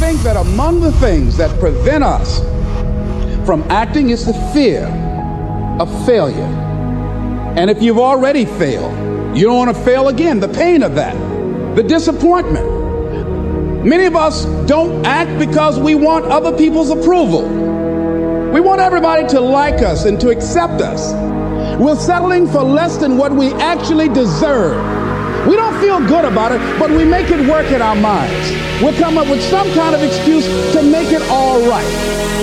think that among the things that prevent us from acting is the fear of failure. And if you've already failed, you don't want to fail again. The pain of that, the disappointment. Many of us don't act because we want other people's approval. We want everybody to like us and to accept us. We're settling for less than what we actually deserve. We don't feel good about it, but we make it work in our minds. We'll come up with some kind of excuse to make it all right.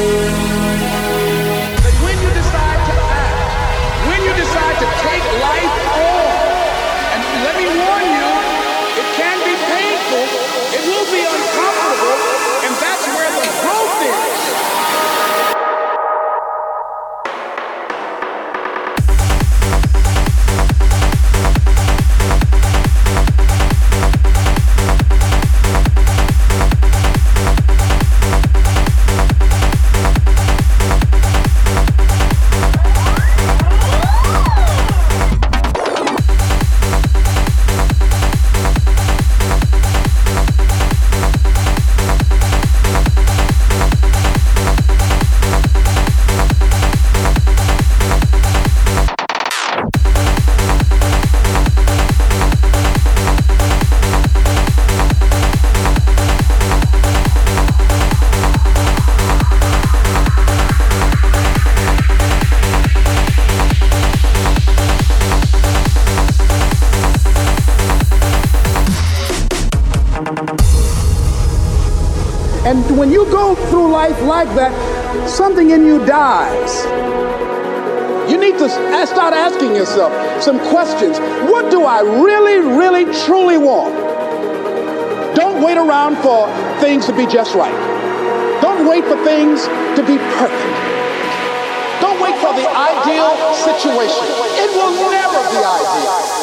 Like that, something in you dies. You need to start asking yourself some questions. What do I really, really, truly want? Don't wait around for things to be just right. Don't wait for things to be perfect. Don't wait for the ideal situation. It will never be ideal.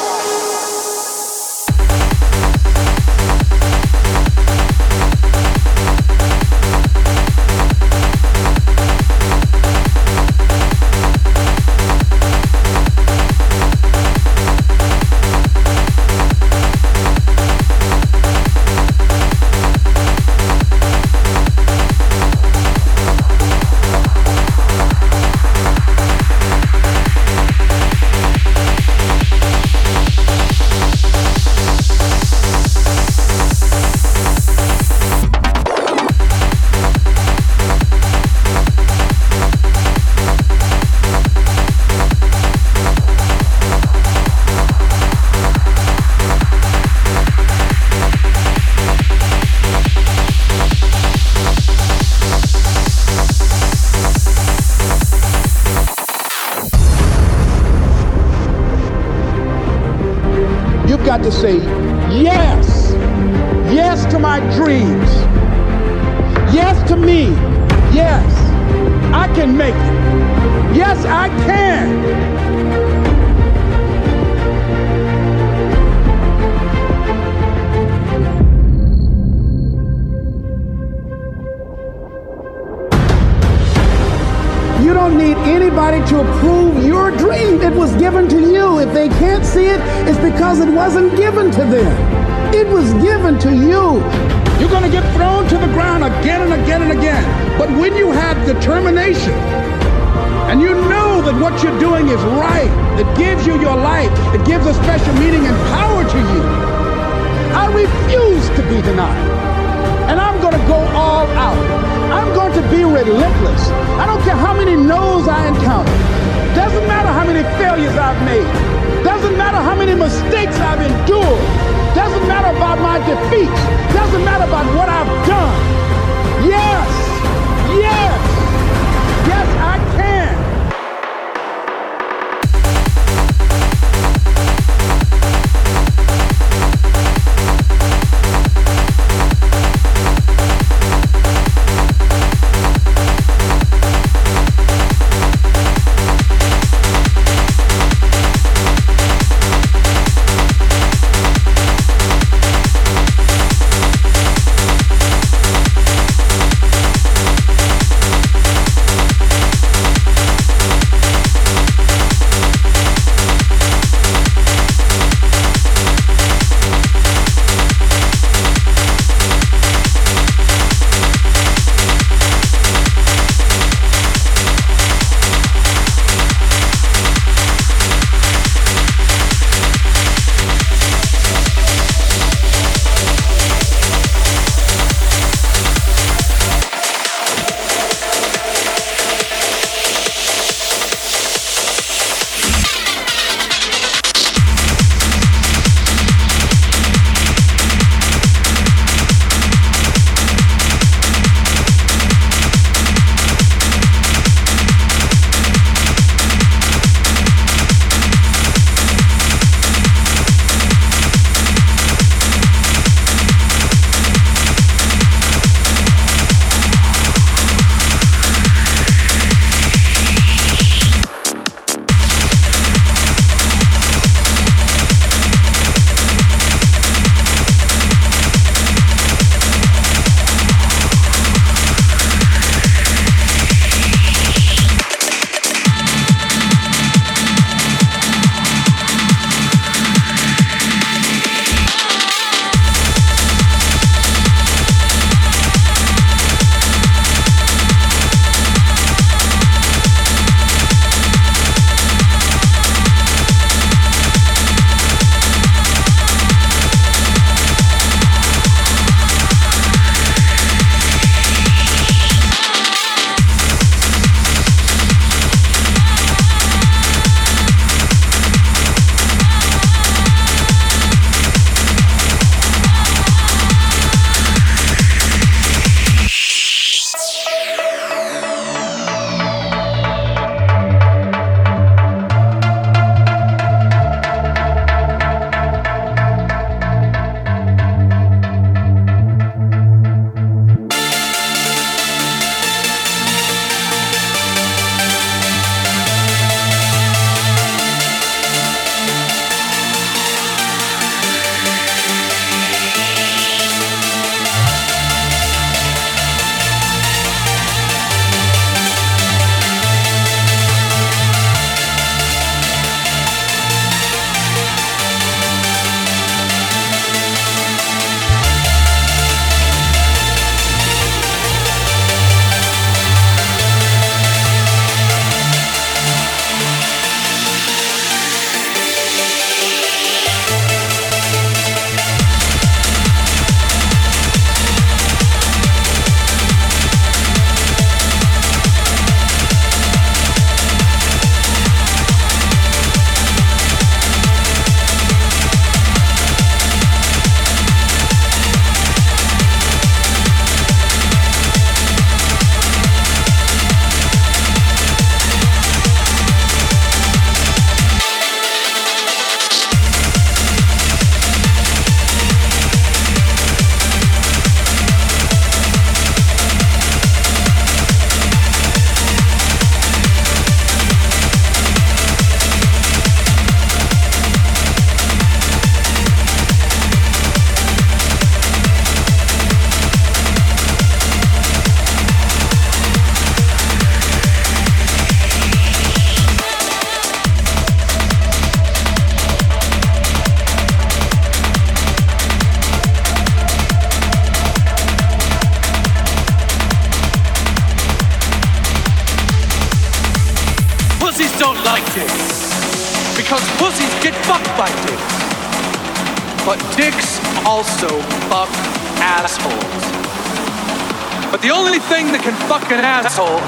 fucking asshole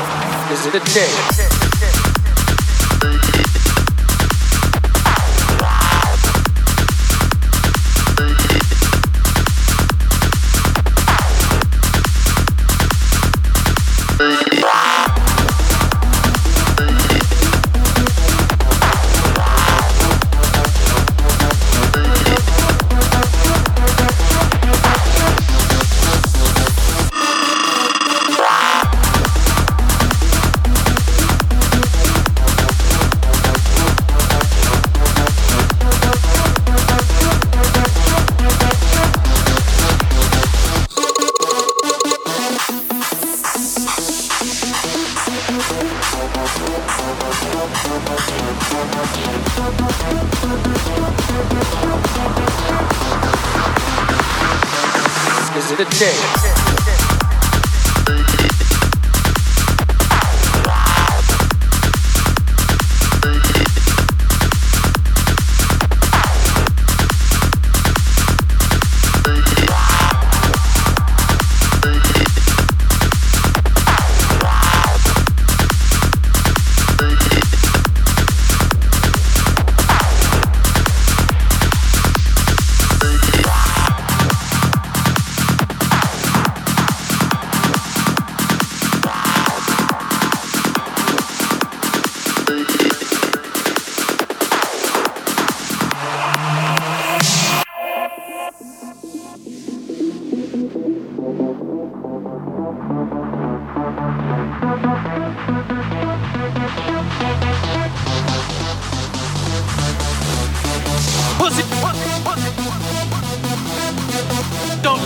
is a dick.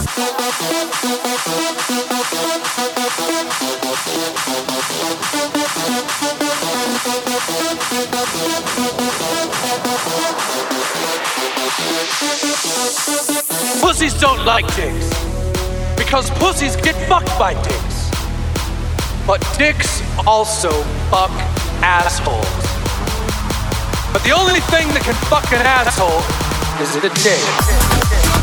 is a dick. dicks because pussies get fucked by dicks. But dicks also fuck assholes. But the only thing that can fuck an asshole is a dick.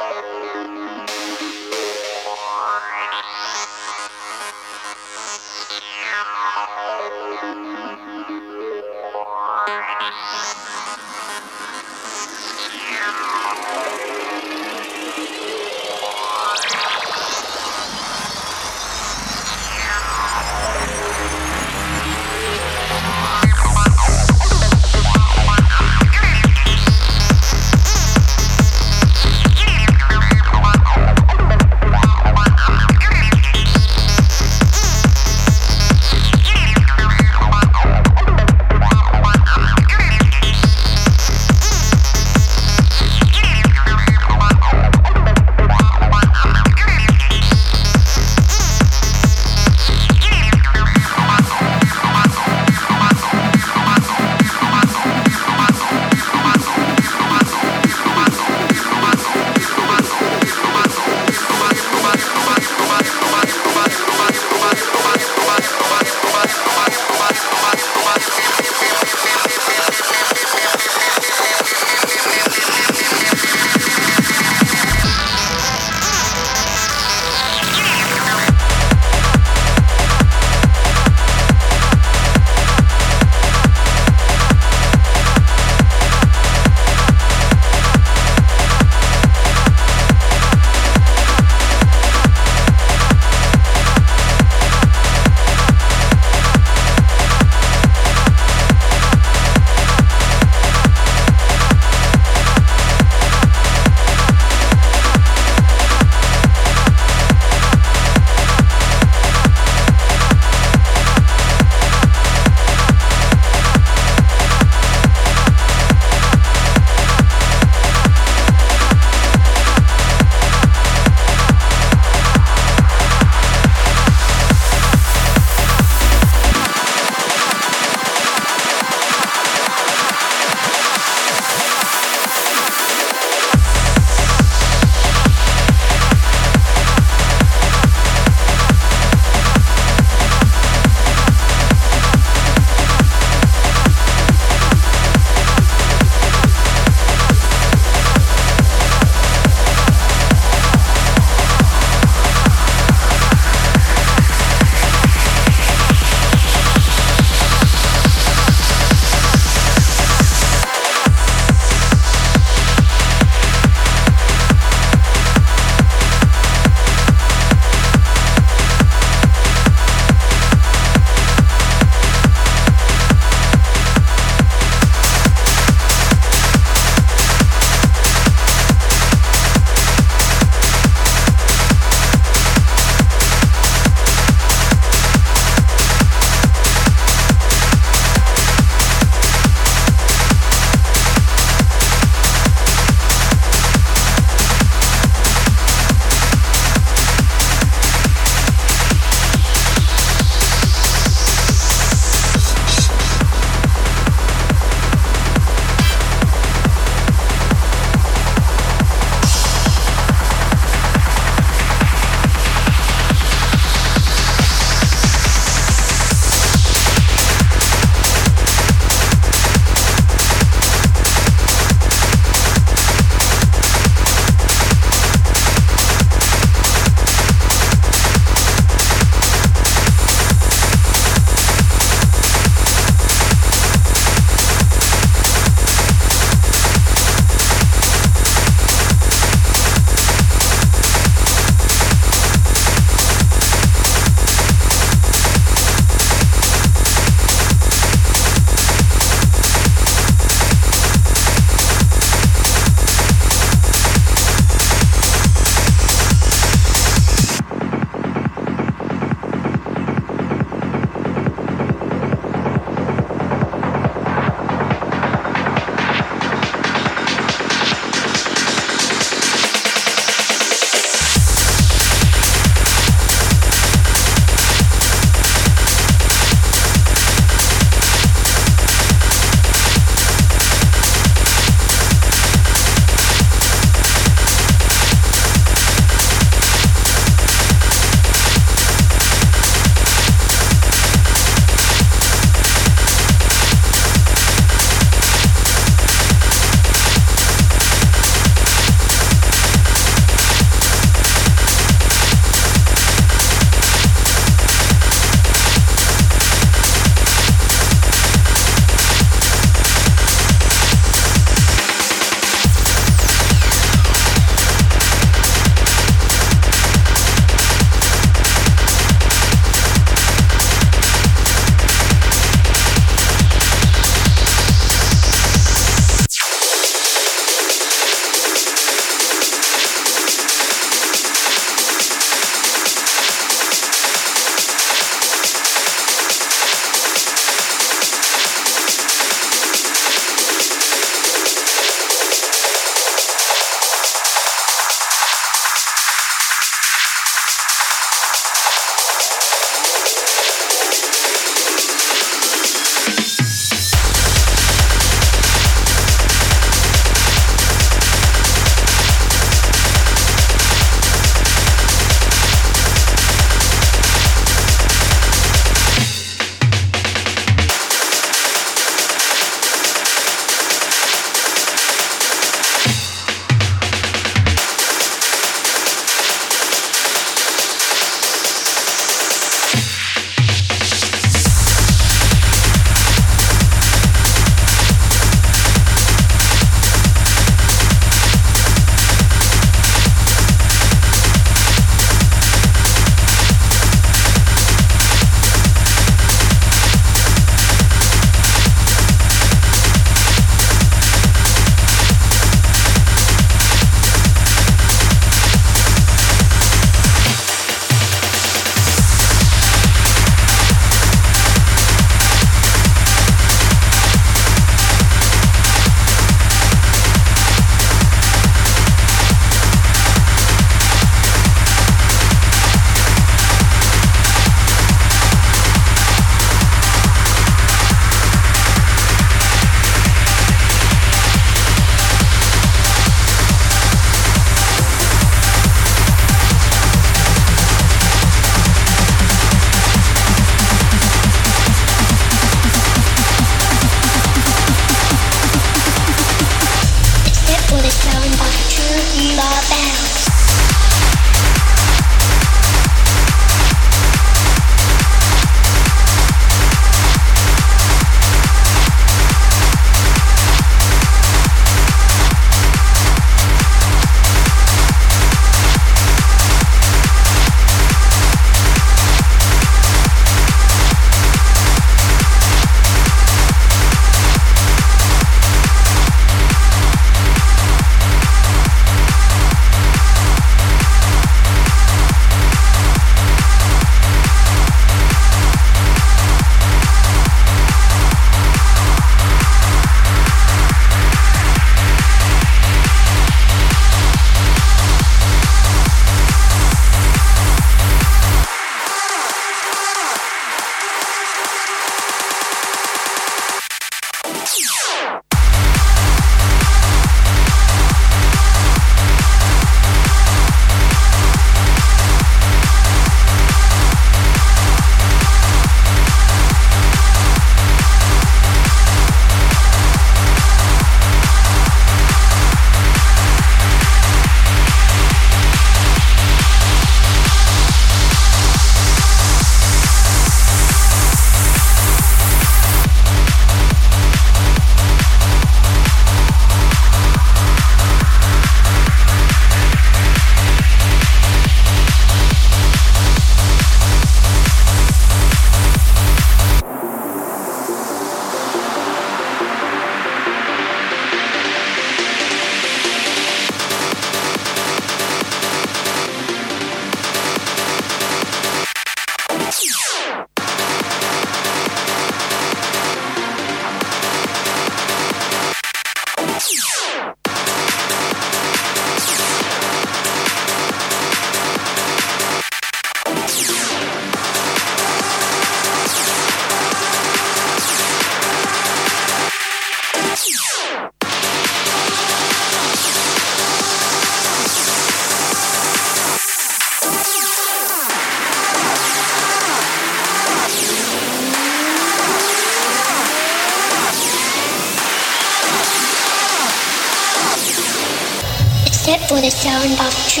for the sound of two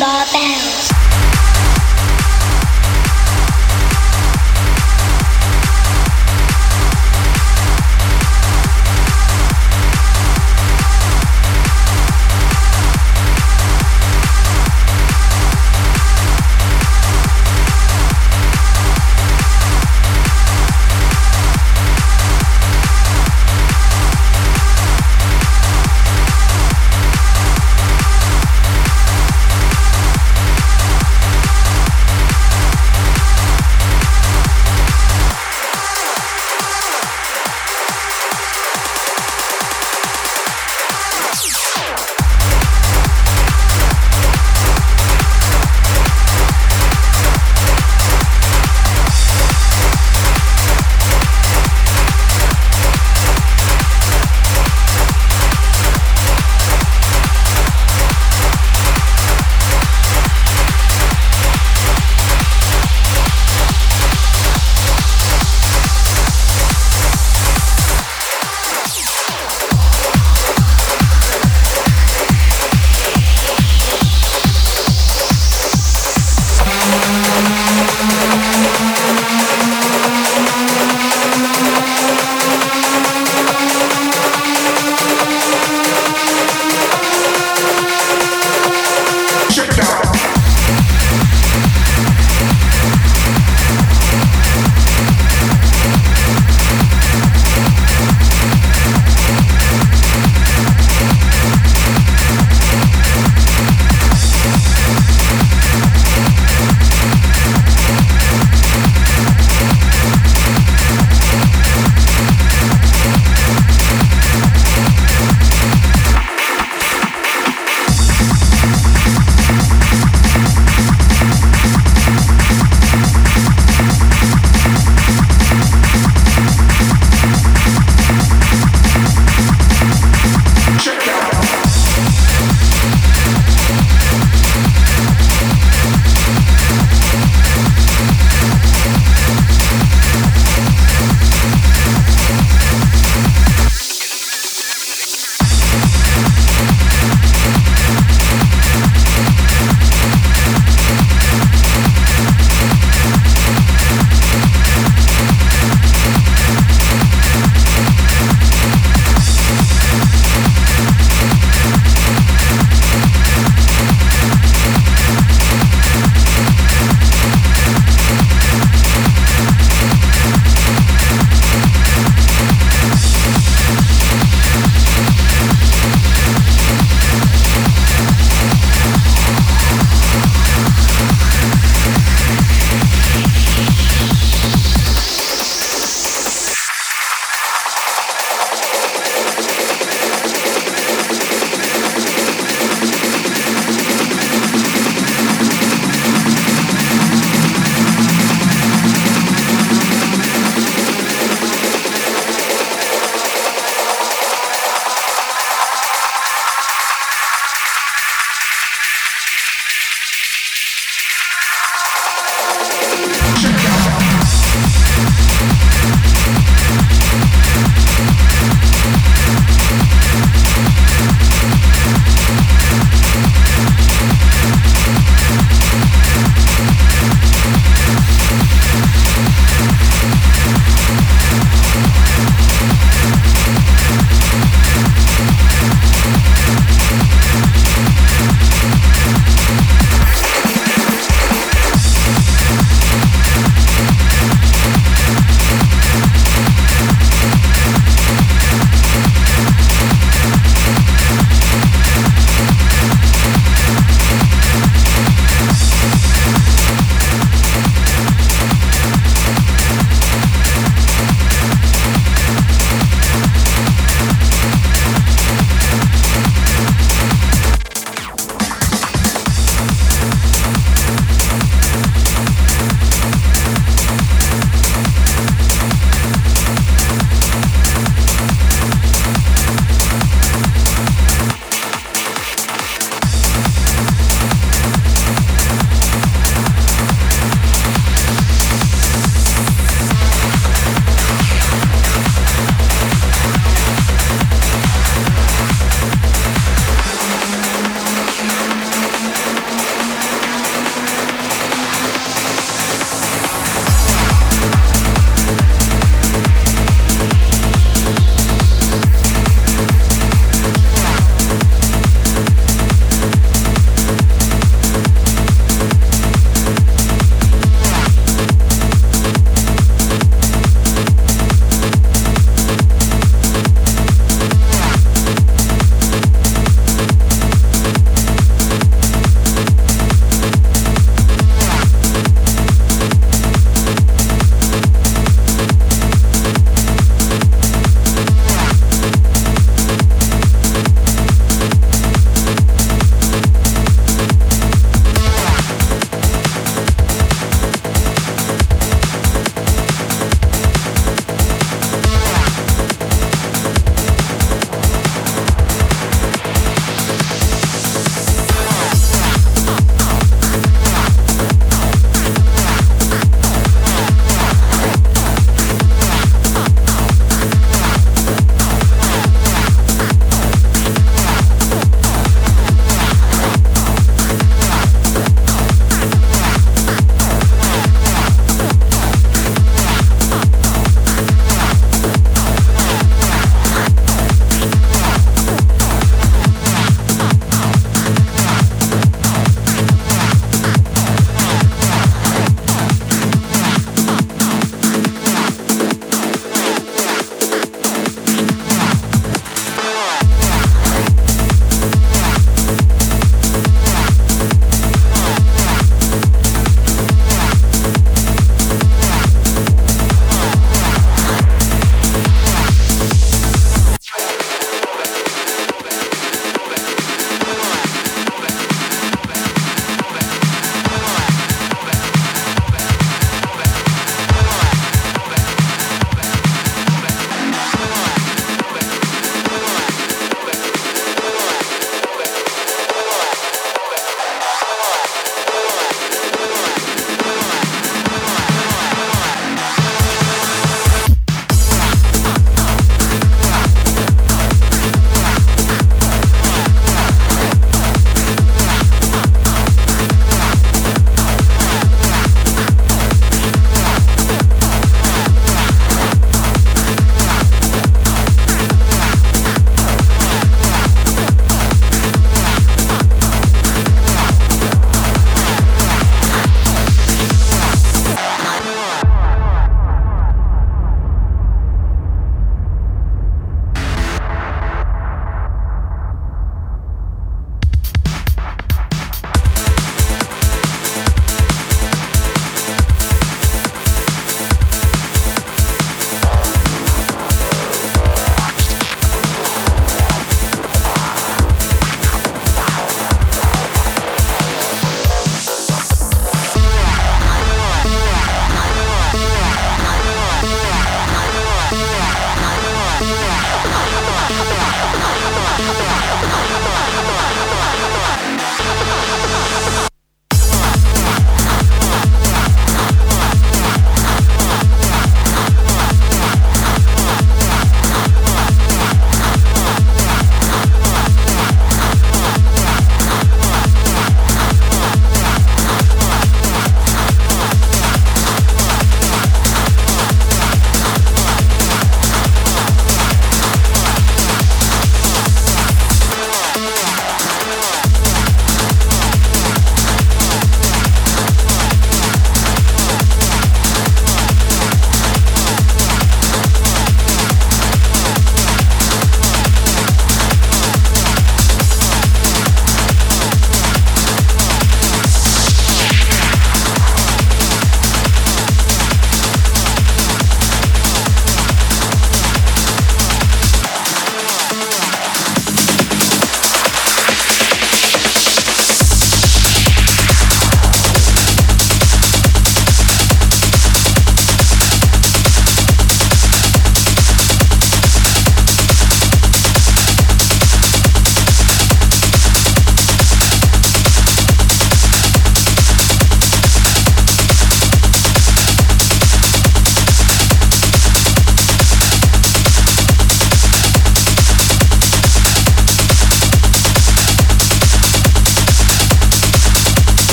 barbells.